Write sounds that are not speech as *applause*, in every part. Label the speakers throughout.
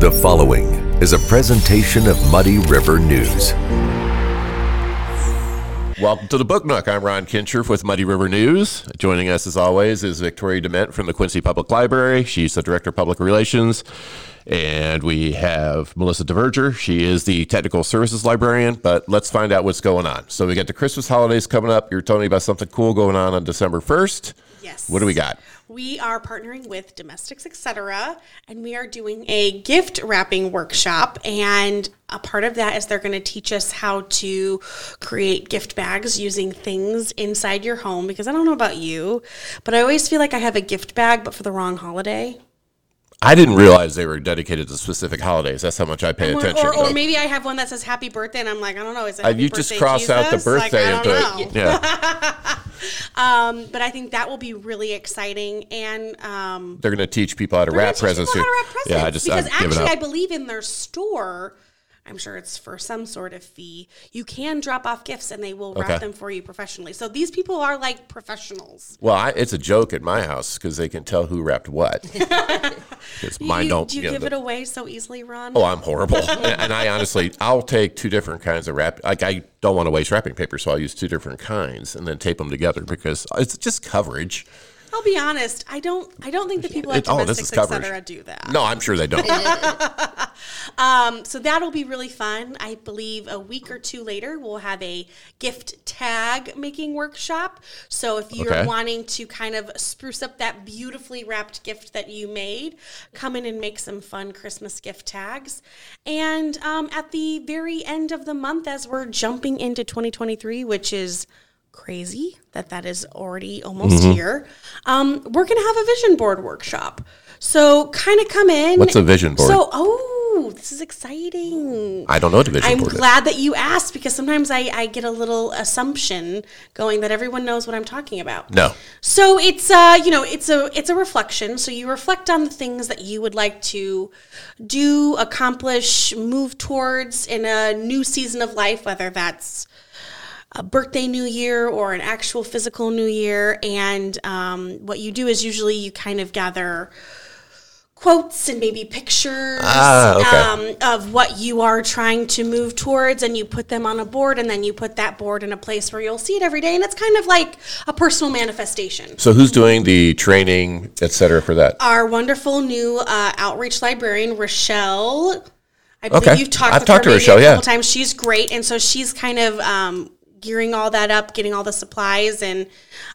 Speaker 1: The following is a presentation of Muddy River News.
Speaker 2: Welcome to the Book Nook. I'm Ron Kinscherf with Muddy River News. Joining us, as always, is Victoria DeMent from the Quincy Public Library. She's the Director of Public Relations. And we have Melissa DeVerger. She is the Technical Services Librarian. But let's find out what's going on. So we got the Christmas holidays coming up. You're telling me about something cool going on on December 1st.
Speaker 3: Yes.
Speaker 2: What do we got?
Speaker 3: We are partnering with Domestics Etc. and we are doing a gift wrapping workshop. And a part of that is they're going to teach us how to create gift bags using things inside your home. Because I don't know about you, but I always feel like I have a gift bag, but for the wrong holiday.
Speaker 2: I didn't realize they were dedicated to specific holidays. That's how much I pay
Speaker 3: Or,
Speaker 2: attention.
Speaker 3: or, or maybe I have one that says happy birthday and I'm like, I don't know. Is it
Speaker 2: you just cross out the
Speaker 3: Jesus? Like,
Speaker 2: birthday
Speaker 3: I
Speaker 2: and
Speaker 3: don't know.
Speaker 2: yeah. *laughs*
Speaker 3: Um, but I think that will be really exciting. And um,
Speaker 2: They're going to teach people how to wrap presents.
Speaker 3: how to wrap presents.
Speaker 2: Yeah, I just
Speaker 3: because
Speaker 2: I've
Speaker 3: actually. I believe in their store. I'm sure it's for some sort of fee. You can drop off gifts and they will wrap
Speaker 2: Okay.
Speaker 3: them for you professionally. So these people are like professionals.
Speaker 2: Well, I, it's a joke at my house because they can tell who wrapped what. *laughs* 'Cause mine
Speaker 3: you,
Speaker 2: don't.
Speaker 3: do you
Speaker 2: know,
Speaker 3: give
Speaker 2: the-
Speaker 3: it away so easily, Ron?
Speaker 2: Oh, I'm horrible. and, *laughs* and I honestly, I'll take two different kinds of wrap. Like I don't want to waste wrapping paper, so I'll use two different kinds and then tape them together because it's just coverage.
Speaker 3: I'll be honest. I don't. I don't think the people at
Speaker 2: It- oh, this
Speaker 3: Domestics
Speaker 2: is coverage.
Speaker 3: Etc. do that.
Speaker 2: No, I'm sure they don't. *laughs*
Speaker 3: Um, so that'll be really fun. I believe a week or two later, we'll have a gift tag making workshop. So if you're
Speaker 2: Okay.
Speaker 3: wanting to kind of spruce up that beautifully wrapped gift that you made, come in and make some fun Christmas gift tags. And um, at the very end of the month, as we're jumping into 2023, which is crazy that that is already almost
Speaker 2: Mm-hmm.
Speaker 3: here, um, we're going to have a vision board workshop. So kind of come in.
Speaker 2: What's a vision board?
Speaker 3: So, oh, this is exciting.
Speaker 2: I don't know what a vision
Speaker 3: I'm
Speaker 2: board is.
Speaker 3: glad that you asked because sometimes I, I get a little assumption going that everyone knows what I'm talking about.
Speaker 2: No.
Speaker 3: So it's uh you know it's a it's a reflection. So you reflect on the things that you would like to do, accomplish, move towards in a new season of life, whether that's a birthday new year or an actual physical new year. And um, what you do is usually you kind of gather quotes and maybe pictures
Speaker 2: Ah, okay.
Speaker 3: um, of what you are trying to move towards and you put them on a board and then you put that board in a place where you'll see it every day and it's kind of like a personal manifestation
Speaker 2: So who's doing the training, et cetera, for that?
Speaker 3: our wonderful new uh, outreach librarian rochelle i believe
Speaker 2: Okay.
Speaker 3: you've talked
Speaker 2: I've talked
Speaker 3: her
Speaker 2: to
Speaker 3: maybe
Speaker 2: Rochelle,
Speaker 3: a
Speaker 2: yeah.
Speaker 3: couple times she's great and so she's kind of um, gearing all that up getting all the supplies and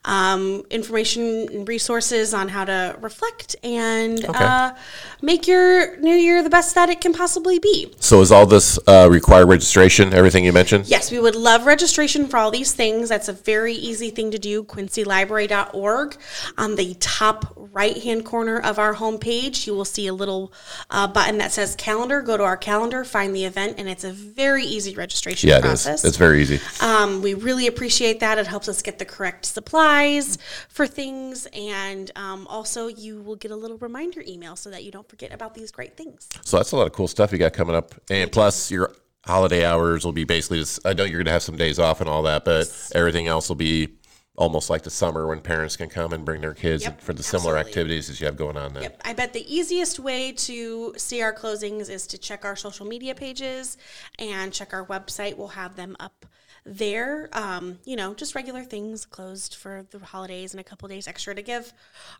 Speaker 3: um, information and resources on how to reflect and uh, make your new year the best that it can possibly be
Speaker 2: So is all this uh, require registration? Everything you mentioned?
Speaker 3: Yes, we would love registration for all these things. That's a very easy thing to do. QuincyLibrary.org. On the top right hand corner of our homepage, you will see a little uh, button that says calendar. Go to our calendar, find the event, and it's a very easy registration
Speaker 2: Yeah, it is.
Speaker 3: process.
Speaker 2: It's very easy.
Speaker 3: Um, we really appreciate that. It helps us get the correct supplies for things. And um, also, you will get a little reminder email so that you don't forget about these great things.
Speaker 2: So that's a lot of cool stuff you got coming up, and plus your holiday hours will be basically. Just, I know you're going to have some days off and all that, but everything else will be almost like the summer when parents can come and bring their kids
Speaker 3: Yep,
Speaker 2: for the similar
Speaker 3: absolutely.
Speaker 2: activities as you have going on there.
Speaker 3: Yep. I bet the easiest way to see our closings is to check our social media pages and check our website. We'll have them up there. Um, you know, just regular things closed for the holidays and a couple days extra to give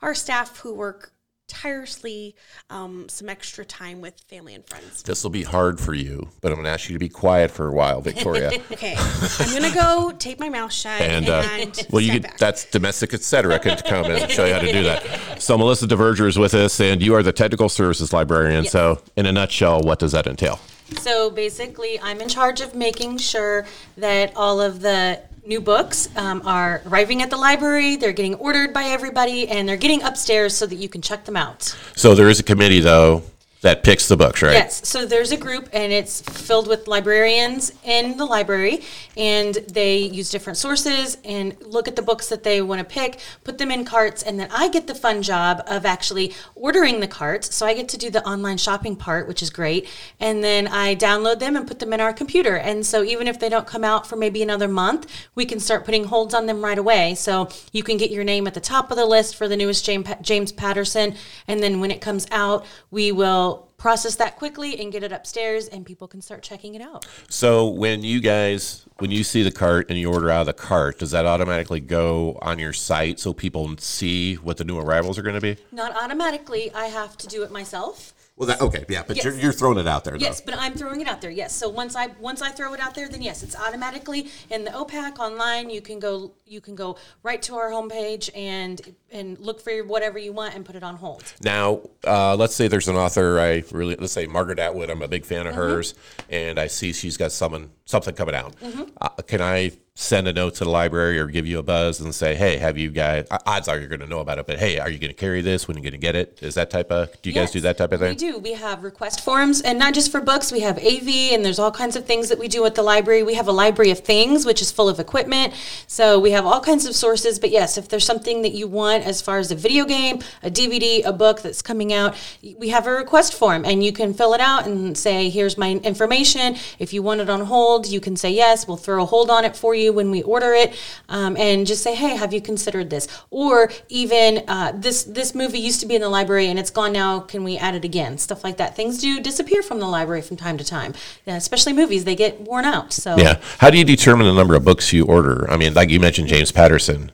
Speaker 3: our staff who work tirelessly um, some extra time with family and friends.
Speaker 2: This will be hard for you, but I'm going to ask you to be quiet for a while, Victoria. *laughs*
Speaker 3: Okay, I'm gonna go tape my mouth shut
Speaker 2: And
Speaker 3: and,
Speaker 2: uh, *laughs* well, you could,
Speaker 3: back.
Speaker 2: that's domestic, et cetera, can come and show you how to do that. So Melissa DeVerger is with us, and you are the technical services librarian. So, in a nutshell, what does that entail?
Speaker 4: So basically, I'm in charge of making sure that all of the new books um, are arriving at the library, they're getting ordered by everybody, and they're getting upstairs so that you can check them out.
Speaker 2: So there is a committee though that picks the books, right?
Speaker 4: Yes, so there's a group and it's filled with librarians in the library and they use different sources and look at the books that they want to pick, put them in carts, and then I get the fun job of actually ordering the carts. So I get to do the online shopping part, which is great. And then I download them and put them in our computer. And so even if they don't come out for maybe another month, we can start putting holds on them right away. So you can get your name at the top of the list for the newest James, Patterson. And then when it comes out, we will Process that quickly and get it upstairs, and people can start checking it out.
Speaker 2: So when you guys, when you see the cart and you order out of the cart, does that automatically go on your site so people see what the new arrivals are going to be?
Speaker 4: Not automatically. I have to do it myself.
Speaker 2: Well, that okay, yeah, but
Speaker 4: Yes.
Speaker 2: you're, you're throwing it out there.
Speaker 4: Yes, but I'm throwing it out there. Yes. So once I once I throw it out there, then yes, it's automatically in the OPAC online. You can go you can go right to our homepage and and look for whatever you want and put it on hold.
Speaker 2: Now, uh, let's say there's an author I really let's say Margaret Atwood. I'm a big fan of hers, and I see she's got someone something coming out. Uh, can I send a note to the library or give you a buzz and say, "Hey, have you guys?" Odds are you're going to know about it, but hey, are you going to carry this? When are you going to get it? Is that type of? Do you guys do that type of thing?
Speaker 4: We do. We have request forms, and not just for books. We have AV, and there's all kinds of things that we do at the library. We have a library of things, which is full of equipment. So we have all kinds of sources. But yes, if there's something that you want, as far as a video game, a DVD, a book that's coming out, we have a request form, and you can fill it out and say, "Here's my information." If you want it on hold, you can say yes. We'll throw a hold on it for you when we order it, um, and just say, "Hey, have you considered this?" Or even uh, this this movie used to be in the library and it's gone now. Can we add it again? Stuff like that. Things do disappear from the library from time to time, Yeah, especially movies. They get worn out. So
Speaker 2: Yeah. How do you determine the number of books you order? I mean, like you mentioned, James Patterson.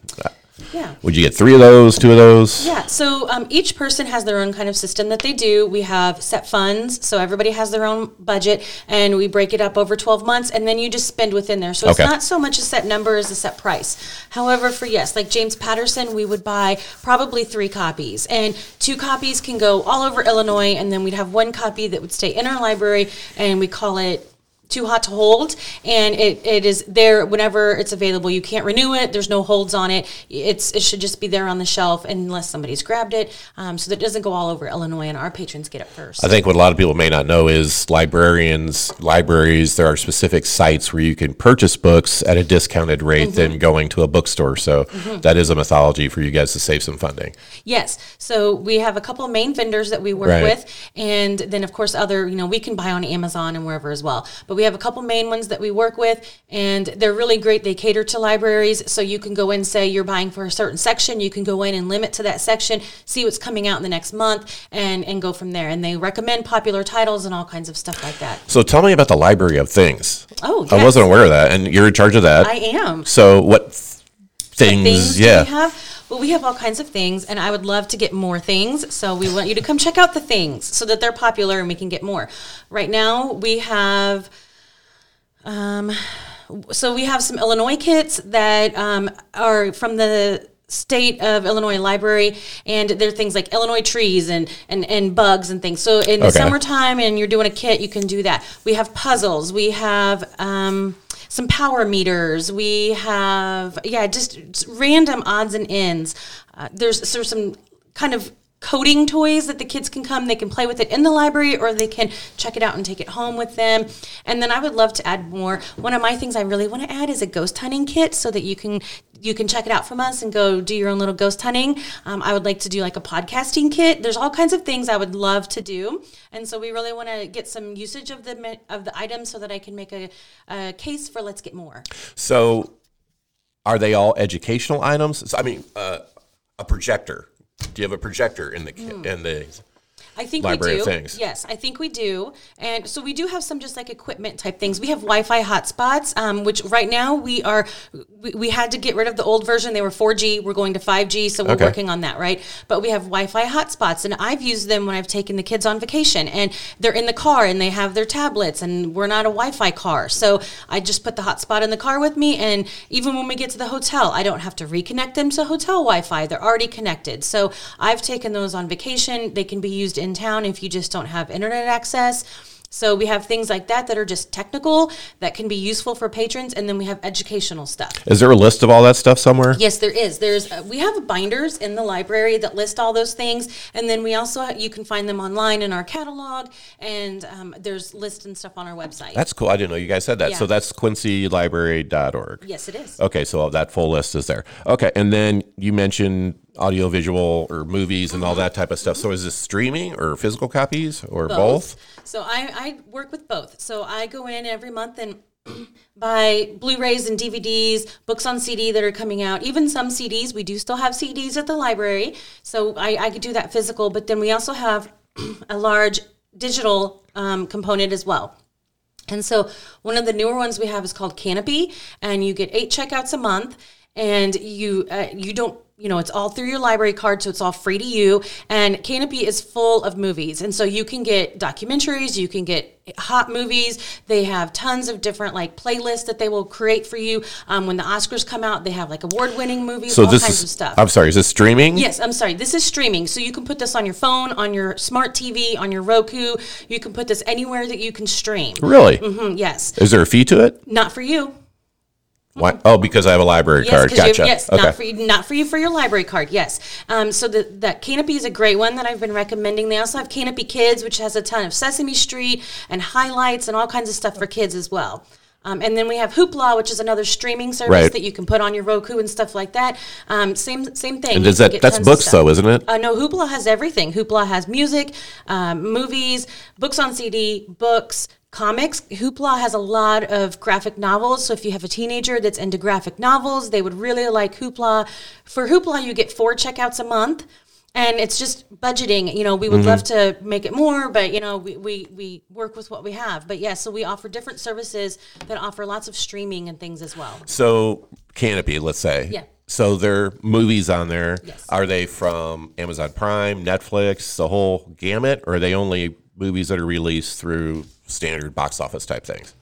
Speaker 4: Yeah.
Speaker 2: Would you get three of those, two of those?
Speaker 4: Yeah, so um, each person has their own kind of system that they do. We have set funds, so everybody has their own budget, and we break it up over 12 months, and then you just spend within there. So it's not so much a set number as a set price. However, for yes, like James Patterson, we would buy probably three copies, and two copies can go all over Illinois, and then we'd have one copy that would stay in our library, and we call it too hot to hold and it, it is there whenever it's available you can't renew it there's no holds on it it's it should just be there on the shelf unless somebody's grabbed it um, so that it doesn't go all over illinois and our patrons get it first
Speaker 2: I think what a lot of people may not know is librarians, libraries, there are specific sites where you can purchase books at a discounted rate
Speaker 4: Mm-hmm.
Speaker 2: than going to a bookstore. So that is a mythology for you guys to save some funding.
Speaker 4: Yes. So we have a couple of main vendors that we work
Speaker 2: Right.
Speaker 4: with, and then of course other you know we can buy on Amazon and wherever as well. But we have a couple main ones that we work with, and they're really great. They cater to libraries, so you can go in say you're buying for a certain section, you can go in and limit to that section, see what's coming out in the next month, and and go from there. And they recommend popular titles and all kinds of stuff like that.
Speaker 2: So tell me about the Library of Things.
Speaker 4: Oh,
Speaker 2: I wasn't aware of that, and you're in charge of that.
Speaker 4: I am.
Speaker 2: So what th- things?
Speaker 4: things do
Speaker 2: yeah.
Speaker 4: we have? Well, we have all kinds of things, and I would love to get more things. So we want you to come check out the things so that they're popular and we can get more. Right now, we have. Um, so we have some Illinois kits that um, are from the state of Illinois library and they're things like Illinois trees and, and, and bugs and things. So in the
Speaker 2: Okay.
Speaker 4: summertime and you're doing a kit, you can do that. We have puzzles. We have um, some power meters. We have, yeah, just, just random odds and ends. Uh, there's, there's some kind of coding toys that the kids can come they can play with it in the library or they can check it out and take it home with them. And then i would love to add more. One of my things i really want to add is a ghost hunting kit so that you can you can check it out from us and go do your own little ghost hunting. Um, i would like to do like a podcasting kit. There's all kinds of things i would love to do. And so we really want to get some usage of the of the items so that i can make a, a case for let's get more.
Speaker 2: So are they all educational items? So, I mean, uh, a projector. Do you have a projector in the
Speaker 4: Hmm.
Speaker 2: ki in the?
Speaker 4: I think
Speaker 2: Library
Speaker 4: we
Speaker 2: of
Speaker 4: do.
Speaker 2: Things.
Speaker 4: Yes, I think we do. And so we do have some just like equipment type things. We have Wi-Fi hotspots, um, which right now we are. We, we had to get rid of the old version. They were 4G. We're going to 5G, so we're
Speaker 2: Okay.
Speaker 4: working on that, right? But we have Wi-Fi hotspots, and I've used them when I've taken the kids on vacation, and they're in the car and they have their tablets, and we're not a Wi-Fi car, so I just put the hotspot in the car with me, and even when we get to the hotel, I don't have to reconnect them to hotel Wi-Fi. They're already connected. So I've taken those on vacation. They can be used in town if you just don't have internet access. So we have things like that that are just technical that can be useful for patrons, and then we have educational stuff.
Speaker 2: Is there a list of all that stuff somewhere?
Speaker 4: Yes, there is. There's uh, we have binders in the library that list all those things, and then we also you can find them online in our catalog, and um, there's lists and stuff on our website.
Speaker 2: That's cool. I didn't know you guys said that. So
Speaker 4: Yeah.
Speaker 2: that's quincylibrary.org.
Speaker 4: yes, it is.
Speaker 2: Okay, so that full list is there. Okay, and then you mentioned audio visual or movies and all that type of stuff. So is this streaming or physical copies or both?
Speaker 4: So I, I work with both. So I go in every month and *clears throat* buy Blu-rays and DVDs, books on CD that are coming out, even some CDs. We do still have CDs at the library, so I, I could do that physical. But then we also have *clears throat* a large digital um, component as well. And so one of the newer ones we have is called Kanopy, and you get eight checkouts a month, and you uh, you don't you know it's all through your library card, so it's all free to you. And Kanopy is full of movies, and so you can get documentaries, you can get hot movies. They have tons of different like playlists that they will create for you. Um, when the Oscars come out, they have like award winning movies,
Speaker 2: So
Speaker 4: all
Speaker 2: this
Speaker 4: kinds
Speaker 2: is.
Speaker 4: of stuff.
Speaker 2: I'm sorry. Is this streaming?
Speaker 4: Yes, I'm sorry. This is streaming. So you can put this on your phone, on your smart TV, on your Roku. You can put this anywhere that you can stream.
Speaker 2: Really?
Speaker 4: Mm-hmm, yes.
Speaker 2: Is there a fee to it?
Speaker 4: Not for you.
Speaker 2: Why? Oh, because I have a library
Speaker 4: Yes,
Speaker 2: card.
Speaker 4: 'cause you have-
Speaker 2: Gotcha.
Speaker 4: yes,
Speaker 2: okay.
Speaker 4: not for you, not for you for your library card. Yes. Um, so the, that Kanopy is a great one that I've been recommending. They also have Kanopy Kids, which has a ton of Sesame Street and highlights and all kinds of stuff for kids as well. Um, and then we have Hoopla, which is another streaming service
Speaker 2: Right.
Speaker 4: that you can put on your Roku and stuff like that. Um, same same thing.
Speaker 2: and
Speaker 4: can
Speaker 2: that? That's books, though, isn't it?
Speaker 4: Uh, no, Hoopla has everything. Hoopla has music, um, movies, books on CD, books, comics. Hoopla has a lot of graphic novels. So if you have a teenager that's into graphic novels, they would really like Hoopla. For Hoopla, you get four checkouts a month. And it's just budgeting. You know, we would love mm-hmm. to make it more, but you know, we, we, we work with what we have. But yeah, so we offer different services that offer lots of streaming and things as well.
Speaker 2: So Kanopy, let's say.
Speaker 4: Yeah.
Speaker 2: So there are movies on there.
Speaker 4: Yes.
Speaker 2: Are they from Amazon Prime, Netflix, the whole gamut, or are they only movies that are released through standard box office type things?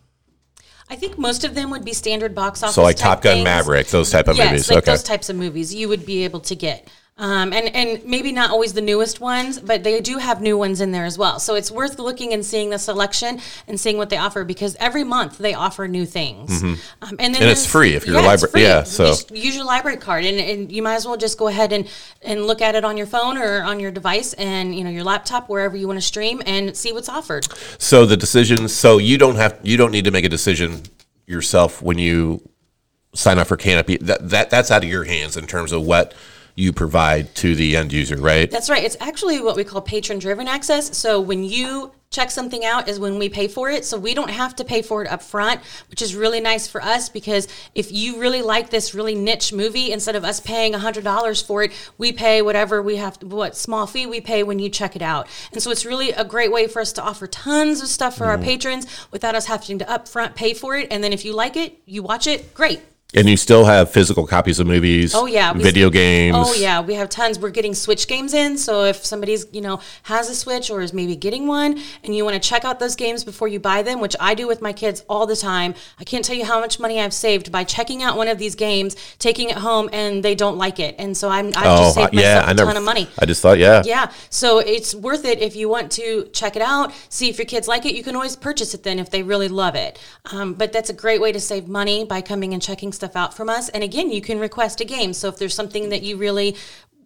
Speaker 4: I think most of them would be standard box office.
Speaker 2: So like Top Gun
Speaker 4: things.
Speaker 2: Maverick, those type of
Speaker 4: yes,
Speaker 2: movies.
Speaker 4: like
Speaker 2: okay.
Speaker 4: those types of movies you would be able to get. Um, and, and maybe not always the newest ones, but they do have new ones in there as well. So it's worth looking and seeing the selection and seeing what they offer because every month they offer new things. Um, and then
Speaker 2: Mm-hmm. And it's free if you're a
Speaker 4: yeah, it's
Speaker 2: libra-
Speaker 4: free.
Speaker 2: yeah, so-
Speaker 4: just use your library card and, and you might as well just go ahead and, and look at it on your phone or on your device and you know your laptop wherever you want to stream and see what's offered.
Speaker 2: So the decisions. So you don't have. You don't need to make a decision yourself when you sign up for Kanopy. That that that's out of your hands in terms of what you provide to the end user, right?
Speaker 4: That's right. It's actually what we call patron driven access. So when you check something out is when we pay for it. So we don't have to pay for it up front, which is really nice for us because if you really like this really niche movie, instead of us paying $100 for it, we pay whatever we have to, what small fee we pay when you check it out. And so it's really a great way for us to offer tons of stuff for our mm-hmm. patrons without us having to upfront pay for it. And then if you like it, you watch it, great.
Speaker 2: And you still have physical copies of movies.
Speaker 4: Oh yeah, we-
Speaker 2: video games.
Speaker 4: Oh yeah, we have tons. We're getting Switch games in, so if somebody's you know has a Switch or is maybe getting one, and you want to check out those games before you buy them, which I do with my kids all the time. I can't tell you how much money I've saved by checking out one of these games, taking it home, and they don't like it, and so I'm I've
Speaker 2: Oh
Speaker 4: just saved myself
Speaker 2: yeah, I
Speaker 4: a
Speaker 2: never.
Speaker 4: ton of money.
Speaker 2: I just thought, yeah.
Speaker 4: Yeah, so it's worth it if you want to check it out, see if your kids like it. You can always purchase it then if they really love it. Um, but that's a great way to save money by coming and checking stuff out from us. And again, you can request a game. So if there's something that you really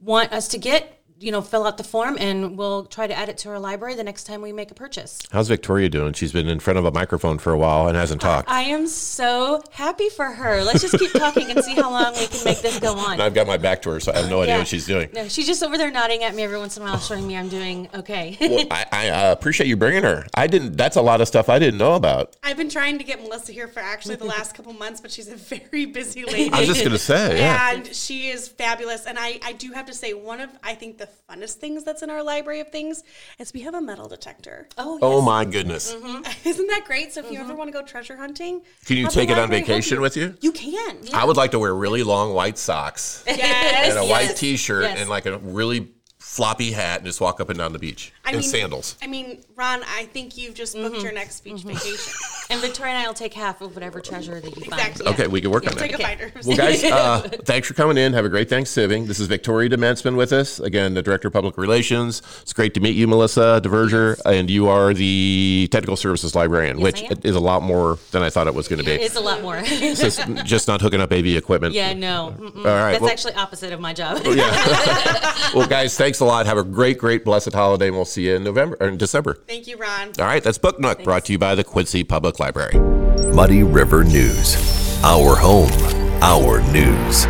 Speaker 4: want us to get, you know, fill out the form and we'll try to add it to our library the next time we make a purchase.
Speaker 2: How's Victoria doing? She's been in front of a microphone for a while and hasn't talked.
Speaker 4: I am so happy for her. Let's just keep talking and see how long we can make this go on.
Speaker 2: And I've got my back to her, so I have no idea
Speaker 4: Yeah.
Speaker 2: what she's doing.
Speaker 4: No, she's just over there nodding at me every once in a while, showing me I'm doing okay.
Speaker 2: Well, I, I uh, appreciate you bringing her. I didn't. That's a lot of stuff I didn't know about.
Speaker 3: I've been trying to get Melissa here for actually the last couple months, but she's a very busy lady.
Speaker 2: I was just gonna say, yeah.
Speaker 3: And she is fabulous. And I, I do have to say, one of, I think, the funnest things that's in our library of things is we have a metal detector.
Speaker 4: oh,
Speaker 2: Oh my goodness! *laughs* Mm-hmm.
Speaker 3: Isn't that great? So if you mm-hmm. ever want to go treasure hunting,
Speaker 2: Can you take it on vacation
Speaker 3: you.
Speaker 2: with you?
Speaker 3: You can.
Speaker 2: I would like to wear really long white socks *laughs*
Speaker 3: Yes.
Speaker 2: and a white T-shirt
Speaker 4: Yes.
Speaker 2: and like a really floppy hat and just walk up and down the beach
Speaker 3: I
Speaker 2: in
Speaker 3: mean,
Speaker 2: sandals.
Speaker 3: I mean, Ron, I think you've just booked
Speaker 4: Mm-hmm.
Speaker 3: your next beach mm-hmm. vacation.
Speaker 4: And Victoria and I will take half of whatever treasure that you
Speaker 3: Exactly.
Speaker 4: find.
Speaker 2: Okay, we can work on that.
Speaker 3: Take a
Speaker 4: Okay.
Speaker 3: fighter.
Speaker 2: Well, guys, *laughs* uh, thanks for coming in. Have a great Thanksgiving. This is Victoria DeMent's with us. Again, the Director of Public Relations. It's great to meet you, Melissa DeVerger, And you are the Technical Services Librarian,
Speaker 4: Yes,
Speaker 2: which is a lot more than I thought it was going to be.
Speaker 4: It's a lot more. *laughs*
Speaker 2: It's just, just not hooking up AV equipment.
Speaker 4: yeah, no. Mm-mm.
Speaker 2: All right.
Speaker 4: That's
Speaker 2: well,
Speaker 4: actually opposite of my job. yeah. *laughs*
Speaker 2: well, guys, thanks a lot. Have a great, great, blessed holiday, and we'll see you in November or in December.
Speaker 3: Thank you, Ron.
Speaker 2: All right, that's Book Nook, brought to you by the Quincy Public Library.
Speaker 1: Muddy River News. Our home, our news.